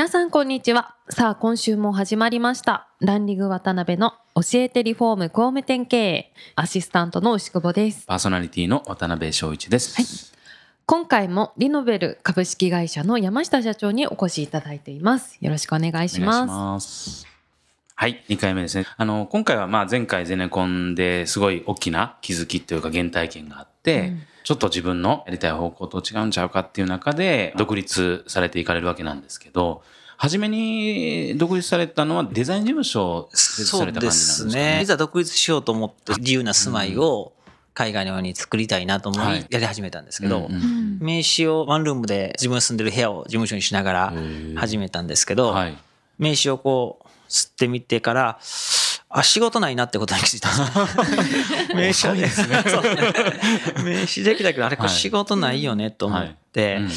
皆さんこんにちは。さあ今週も始まりました。ランリング渡辺の教えてリフォーム工務店経営アシスタントの牛久保です。パーソナリティの渡辺翔一です。はい。今回もリノベル株式会社の山下社長にお越しいただいています。よろしくお願いしお願いします。ます。はい、2回目ですね。あの、今回はまあ前回ゼネコンですごい大きな気づきというか原体験があって、うんちょっと自分のやりたい方向と違うんちゃうかっていう中で独立されていかれるわけなんですけど、初めに独立されたのはデザイン事務所を設立された感じなんですかね？いざ独立しようと思って自由な住まいを海外のように作りたいなと思はいいやり始めたんですけどうんうん名刺をワンルームで自分が住んでる部屋を事務所にしながら始めたんですけどはい。名刺をこう吸ってみてからあ仕事ないなってことに気づいた。んですよ名刺はね。そう。名刺できたけどあれこれはい。仕事ないよねと思って。うんうん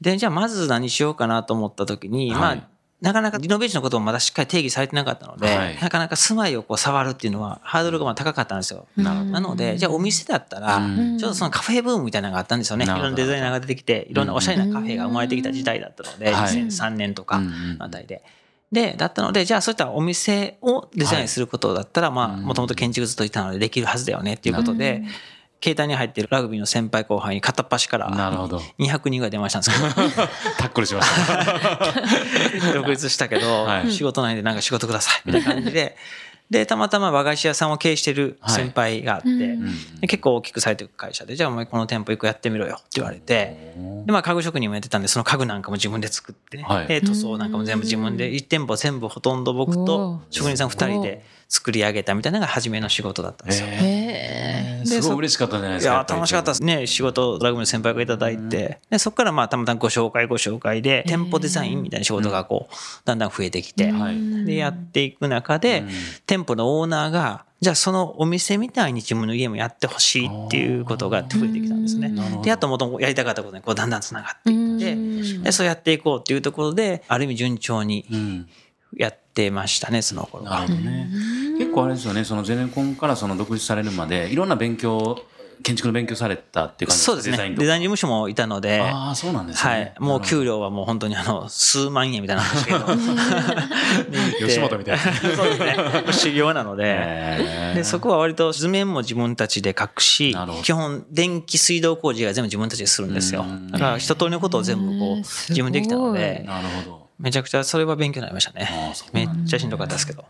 でじゃあまず何しようかなと思った時に、はい。まあなかなかリノベーションのこともまだしっかり定義されてなかったので、はい。なかなか住まいをこう触るっていうのはハードルがまあ高かったんですよ。なので、じゃあお店だったら、うん。ちょっとそのカフェブームみたいなのがあったんですよね。いろんなデザイナーが出てきて、いろんなおしゃれなカフェが生まれてきた時代だったので、はい。2003年とかうんうん。のあたりで。で、だったので、じゃあそういったお店をデザインすることだったら、まあ、うんもともと建築ずっといたのでできるはずだよねっていうことで、携帯に入ってるラグビーの先輩後輩に片っ端からなるほど。200人ぐらい電話したんですけど、タックルしました。独立したけど、はい仕事ないんでなんか仕事くださいみたいな感じで、で、たまたま和菓子屋さんを経営してる先輩があって、はいうん。で結構大きくされてる会社で、じゃあお前この店舗一個やってみろよって言われて、で、まあ家具職人もやってたんで、その家具なんかも自分で作ってね、はい。で、塗装なんかも全部自分で、1店舗全部ほとんど僕おとー。職人さん2人で作り上げたみたいなのが初めの仕事だったんですよ。へすごい嬉しかったじゃないでいすか。や楽しかったですね。仕事ラグビーの先輩がいただいて。でそこからまあたまたまご紹介ご紹介で店舗デザインみたいな仕事がこうだんだん増えてきてはい。でやっていく中でうん。店舗のオーナーがじゃあそのお店みたいに自分の家もやってほしいっていうことが増えてきたんですね。であともともとやりたかったことにこうだんだんつながっていってうん。でそうやっていこうっていうところである意味順調にうん。やってましたねその頃は。なるほどね。結構あれですよね、そのゼネコンからその独立されるまで、いろんな勉強、建築の勉強されたっていう感じそうですねデデザインとかザイン事務所もいたのでああ、そうなんですね。はい。もう給料はもう本当にあの、数万円みたいな話だけど。吉本みたいなそうですね。修行なので。で、そこは割と図面も自分たちで書くし基本電気水道工事が全部自分たちでするんですようん。だから一通りのことを全部こう、自分できたので、なるほど。めちゃくちゃそれは勉強になりましたあね。めっちゃしんどかったですけど。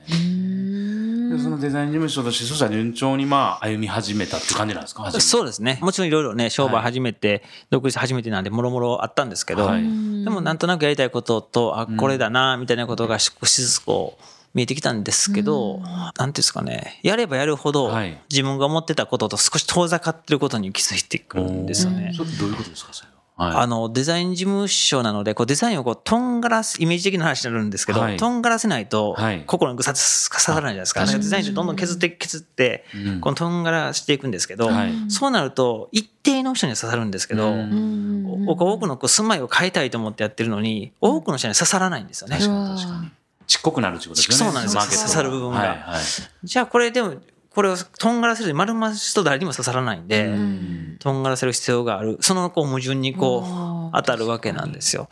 でそのデザイン事務所として、そしたら順調にまあ歩み始めたっていう感じなんですか？そうですね。もちろんいろいろね、商売始めて、独立初めてなんで、もろもろあったんですけど、はい。でもなんとなくやりたいことと、あ、これだな、みたいなことが少しずつこう、見えてきたんですけど、なんていうんですかね、やればやるほどはい、自分が思ってたことと少し遠ざかってることに気づいてくるんですよね。それどういうことですかそれは？はい。あの、デザイン事務所なので、こうデザインをこう、とんがらす、イメージ的な話になるんですけど、はい。とんがらせないとはい、心にぐさつ刺さらないじゃないですか。だからデザイン中どんどん削って削ってうん、このとんがらしていくんですけどはい、そうなると、一定の人には刺さるんですけど、うん。僕多くのこう住まいを変えたいと思ってやってるのに、多くの人には刺さらないんですよね。確かに確かに。ちっこくなるってことですよね。そうなんですよ。マーケットが刺さる部分が。はいはい。じゃあこれでも、これをとんがらせる丸回しと誰にも刺さらないんで、うん。とんがらせる必要がある。そのこう矛盾にこう当たるわけなんですよ。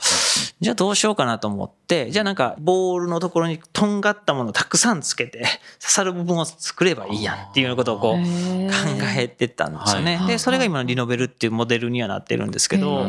じゃあどうしようかなと思って、じゃあなんかボールのところにとんがったものをたくさんつけて刺さる部分を作ればいいやんっていうようなことをこうへ考ーえてたんですよね。はい。で、それが今のリノベルっていうモデルにはなってるんですけど、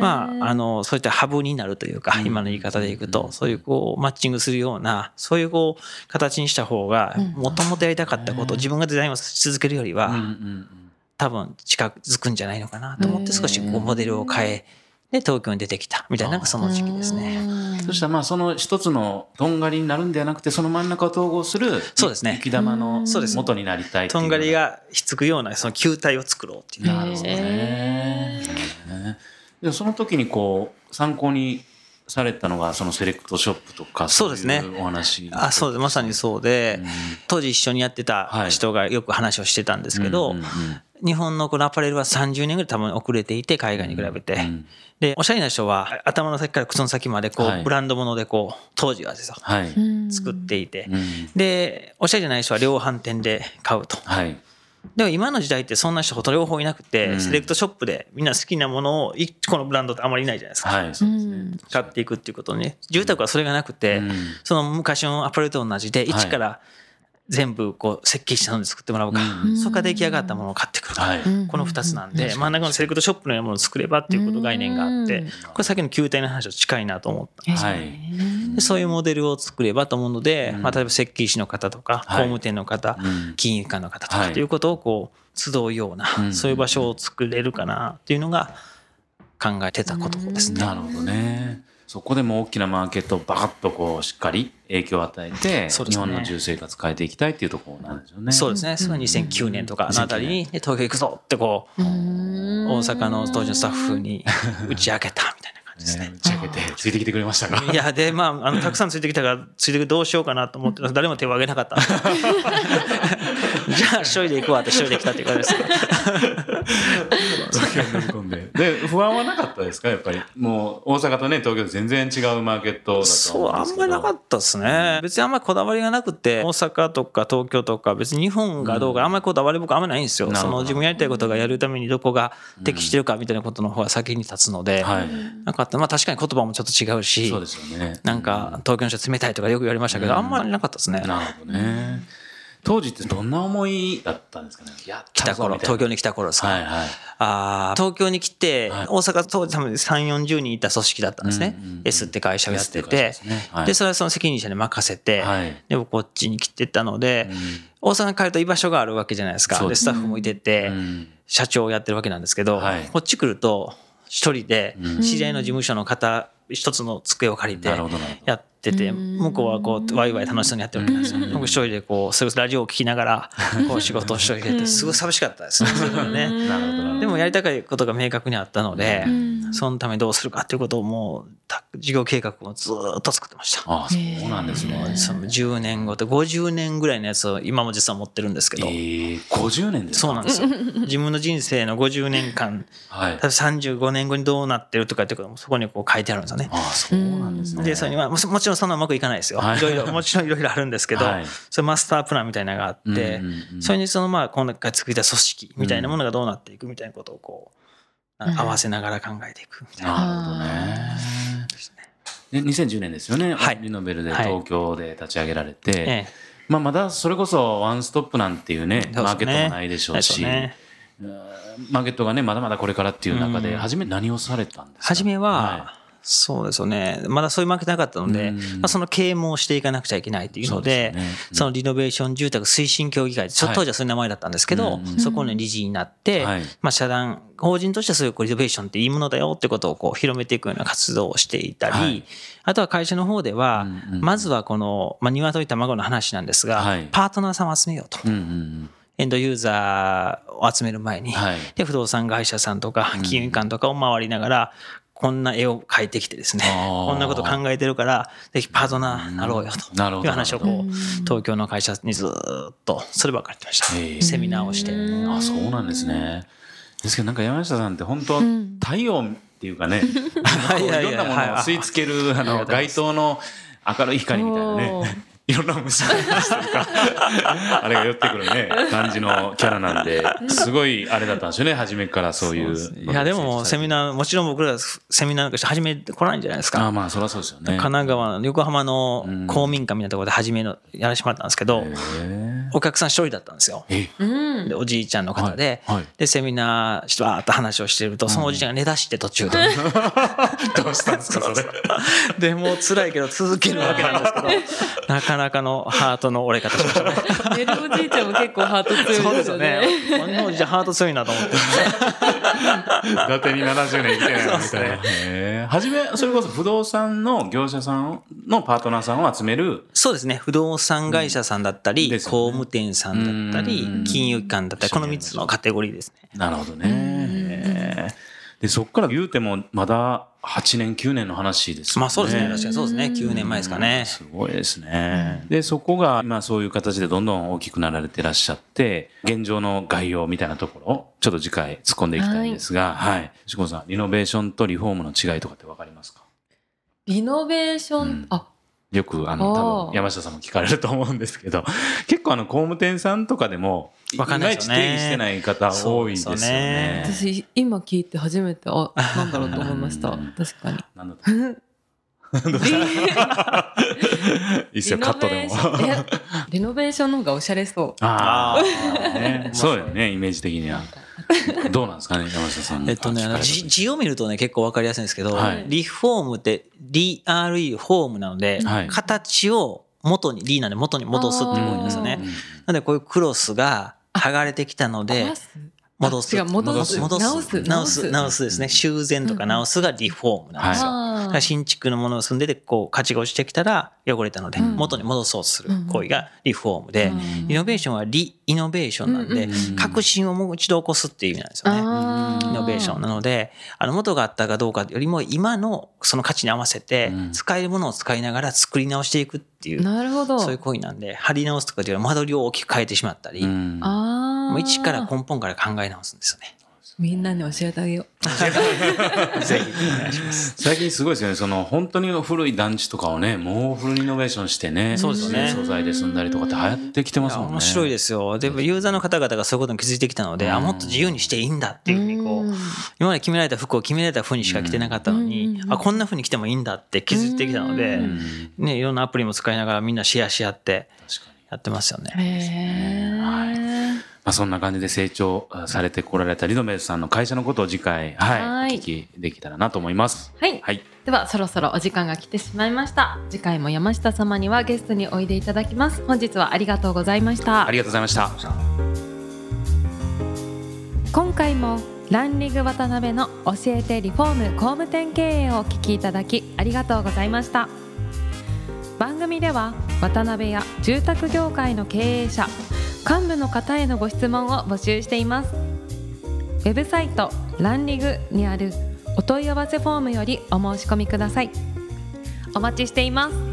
まあ、あの、そういったハブになるというか、今の言い方でいくと、そういうこう、マッチングするような、そういうこう、形にした方が、もともとやりたかったこと、自分がデザインをし続けるよりは、ん多分近づくんじゃないのかなと思って、少しこう、モデルを変え、で、東京に出てきた、みたいな、なんかその時期ですね。うん。そしたらまあその一つのとんがりになるんではなくてその真ん中を統合するそうですね。雪玉のそうです元になりたいとんがりがひっつくような、その球体を作ろうっていう。なるほどね。でその時にこう参考にされたのがそのセレクトショップとかそうですね。いお話あそうです。まさにそうで、当時一緒にやってた人がよく話をしてたんですけど、日本のこのアパレルは30年ぐらい多分遅れていて海外に比べて、でおしゃれな人は頭の先から靴の先までこう、ブランド物でこう当時はですよ、はい、作っていて、でおしゃれじゃない人は量販店で買うと。はいでも今の時代ってそんな人ほとんど両方いなくて、セレクトショップでみんな好きなものを1個のブランドってあまりいないじゃないですか。はい、そうですね。買っていくっていうことね。住宅はそれがなくて、その昔のアパレルと同じで、一から全部こう設計したので作ってもらうか、そこから出来上がったものを買ってくるか、この2つなんで、真ん。中のセレクトショップのようなものを作ればっていうこと概念があって、これさっきの球体の話と近いなと思った。んですよ、ね。そういうモデルを作ればと思うので、まあ、例えば設計士の方とか、工務店の方、金融機関の方とかっていうことをこう集うような、そういう場所を作れるかなっていうのが考えてたことですね。なるほどね。そこでも大きなマーケットをバカッとこうしっかり影響を与えて、ね、日本の住生活変えていきたいっていうところなんですよね。そうですね。それは2009年とかのあたりに、東京行くぞってこう、大阪の当時のスタッフに打ち明けたみたいな。ですね。打ち上げて、ついてきてくれましたか？いや、で、まあ、あの、たくさんついてきたから、ついてどうしようかなと思って、誰も手を挙げなかった。じゃあ、一人で行くわって一人で来たっていう感じです。で、不安はなかったですか？やっぱり。もう、大阪とね、東京全然違うマーケットだとそう、あんまりなかったですね。別にあんまりこだわりがなくて、大阪とか東京とか、別に日本がどうか、あんまりこだわり僕あんまりないんですよ。その自分やりたいことがやるためにどこが適してるかみたいなことの方が先に立つので、なんかまあ確かに言葉もちょっと違うし、そうですよね。なんか、東京の人冷たいとかよく言われましたけど、あんまりなかったですね。なるほどね。当時ってどんな思いだったんですかね？来た頃、東京に来た頃ですか。はいはい、あ東京に来て、大阪当時多分3、40人いた組織だったんですね。S って会社をやってて、で、それはその責任者に任せて、で、僕こっちに来てたので、大阪に帰ると居場所があるわけじゃないですか。で、スタッフもいてて、社長をやってるわけなんですけど、こっち来ると、一人で知り合いの事務所の方一つの机を借りてやってて向こうはこうワイワイ楽しそうにやってるわけな。ん。ですよ。僕一人でこうそれこそラジオを聞きながら こう仕事をしてて すごい寂しかったです。ね。でもやりたいことが明確にあったのでそのためどうするかっていうことをもう事業計画をずっと作ってました。ああそうなんですね。その10年後と50年ぐらいのやつを今も実は持ってるんですけど。えー、50年ですそうなんですよ。自分の人生の50年間、はい、35年後にどうなってるとかってこともそこにこう書いてあるんですよね。ああそうなんですね。で、それにはもちろんそんなうまくいかないですよ。はい、いろいろ、もちろんいろいろあるんですけど、はい、それマスタープランみたいなのがあって、それにそのまあ今回作りた組織みたいなものがどうなっていくみたいなことをこう、合わせながら考えていくみたいな。なるほどね。で2010年ですよね、はい、リノベルで東京で立ち上げられて、はい、まあ、まだそれこそワンストップなんていうね、ね、マーケットもないでしょうし、ね、マーケットがねまだまだこれからっていう中で、初め何をされたんですか？初めは、はいそうですよね。まだそういうマーケットなかったので、まあ、その啓蒙していかなくちゃいけないっていうので、そ、ね。うん、そのリノベーション住宅推進協議会、当時はそういう名前だったんですけど、はい、そこの理事になって、はい、まあ、社団、法人としてはそういうリノベーションっていいものだよってことをこう広めていくような活動をしていたり、はい、あとは会社の方では、まずはこの、まあ、鶏卵の話なんですが、パートナーさんを集めようと。うんうんエンドユーザーを集める前に、はい、で不動産会社さんとか金融機関とかを回りながら、こんな絵を描いてきてですね、こんなこと考えてるから、ぜひパートナーになろうよという話をこう、東京の会社にずっと、そればっかり言ってました。セミナーをして。あ、そうなんですね。ですけどなんか山下さんって本当、太陽っていうかね、いろんなものを吸い付ける、あの、街灯の明るい光みたいなね。いろんな虫とか、あれが寄ってくるね、感じのキャラなんで、すごいあれだったんですよね、初めからそういう。いや、でも、セミナー、もちろん僕らセミナーなんかして初めて来ないんじゃないですか。あまあ、そりゃそうですよね。神奈川の横浜の公民館みたいなところで初めのやらせてもらったんですけど、お客さん一人だったんですよ。でおじいちゃんの方で、はいはい、で、セミナーしてわーっと話をしてると、そのおじいちゃんが寝だして途中で。どうしたんですか、それ。で、もう辛いけど続けるわけなんですけど、なかなかのハートの折れ方しましたね。寝るおじいちゃんも結構ハート強いですよね。そうですよね。このおじいちゃんハート強いなと思って。伊達に70年生きてないみたいな。ね、はじめ、それこそ不動産の業者さんのパートナーさんを集める。そうですね。不動産会社さんだったり、うん務店さんだったり、金融機関だったり、この3つのカテゴリーですね。なるほどね。でそこから言うてもまだ8年9年の話ですね。まあそうですね確かにそうですね9年前ですかね。すごいですね。でそこが今そういう形でどんどん大きくなられてらっしゃって現状の概要みたいなところちょっと次回突っ込んでいきたいんですが、はい。志、は、子、さんリノベーションとリフォームの違いとかってわかりますか？リノベーション、うん、あよくあの多分山下さんも聞かれると思うんですけど 結構あの工務店さんとかでもいまいち定義してない方多いですよね。私今聞いて初めてあなんだろうと思いました。確かに。なんだいいっすよカットでも。リノベーションの方がおしゃれそう。ああ、ね、そうよねイメージ的には どうなんですかね山下さん。えっとね字を見るとね結構わかりやすいんですけど、はい、リフォームって DRE フォームなので、はい、形を元に D なんで元に戻すっていう意味ですよね。なのでこういうクロスが剥がれてきたので戻す。戻す。戻す。直す。直す。直すですね。修繕とか直すがリフォームなんですよ。はい、新築のものを住んでて、こう、価値が落ちてきたら汚れたので、元に戻そうとする行為がリフォームで、イノベーションはリイノベーションなんで、革新をもう一度起こすっていう意味なんですよね。イノベーションなので、あの、元があったかどうかよりも、今のその価値に合わせて、使えるものを使いながら作り直していくっていう、なるほど。そういう行為なんで、貼り直すとかでは間取りを大きく変えてしまったり、あもう一から根本から考え直すんですよね。みんなに教えてあげよう。ぜひお願いします。最近すごいですよね。その本当に古い団地とかをね、もうフルリノベーションしてね、そうですね。素材で住んだりとかって流行ってきてますもんね。面白いですよ。でもユーザーの方々がそういうことに気づいてきたので、あ、もっと自由にしていいんだっていうふうにこう、今まで決められた服を決められた風にしか着てなかったのに、あ、こんな風に着てもいいんだって気づいてきたので、ね、いろんなアプリも使いながらみんなシェアし合ってやってますよね。へはい。まあ、そんな感じで成長されてこられたリノベースさんの会社のことを次回、はい、はい、聞きできたらなと思います。はい。はい、では、そろそろお時間が来てしまいました。次回も山下様にはゲストにおいでいただきます。本日はありがとうございました。ありがとうございました。今回もランリング渡辺の教えてリフォーム工務店経営をお聞きいただきありがとうございました。番組では渡辺や住宅業界の経営者幹部の方へのご質問を募集しています。ウェブサイトランリグにあるお問い合わせフォームよりお申し込みください。お待ちしています。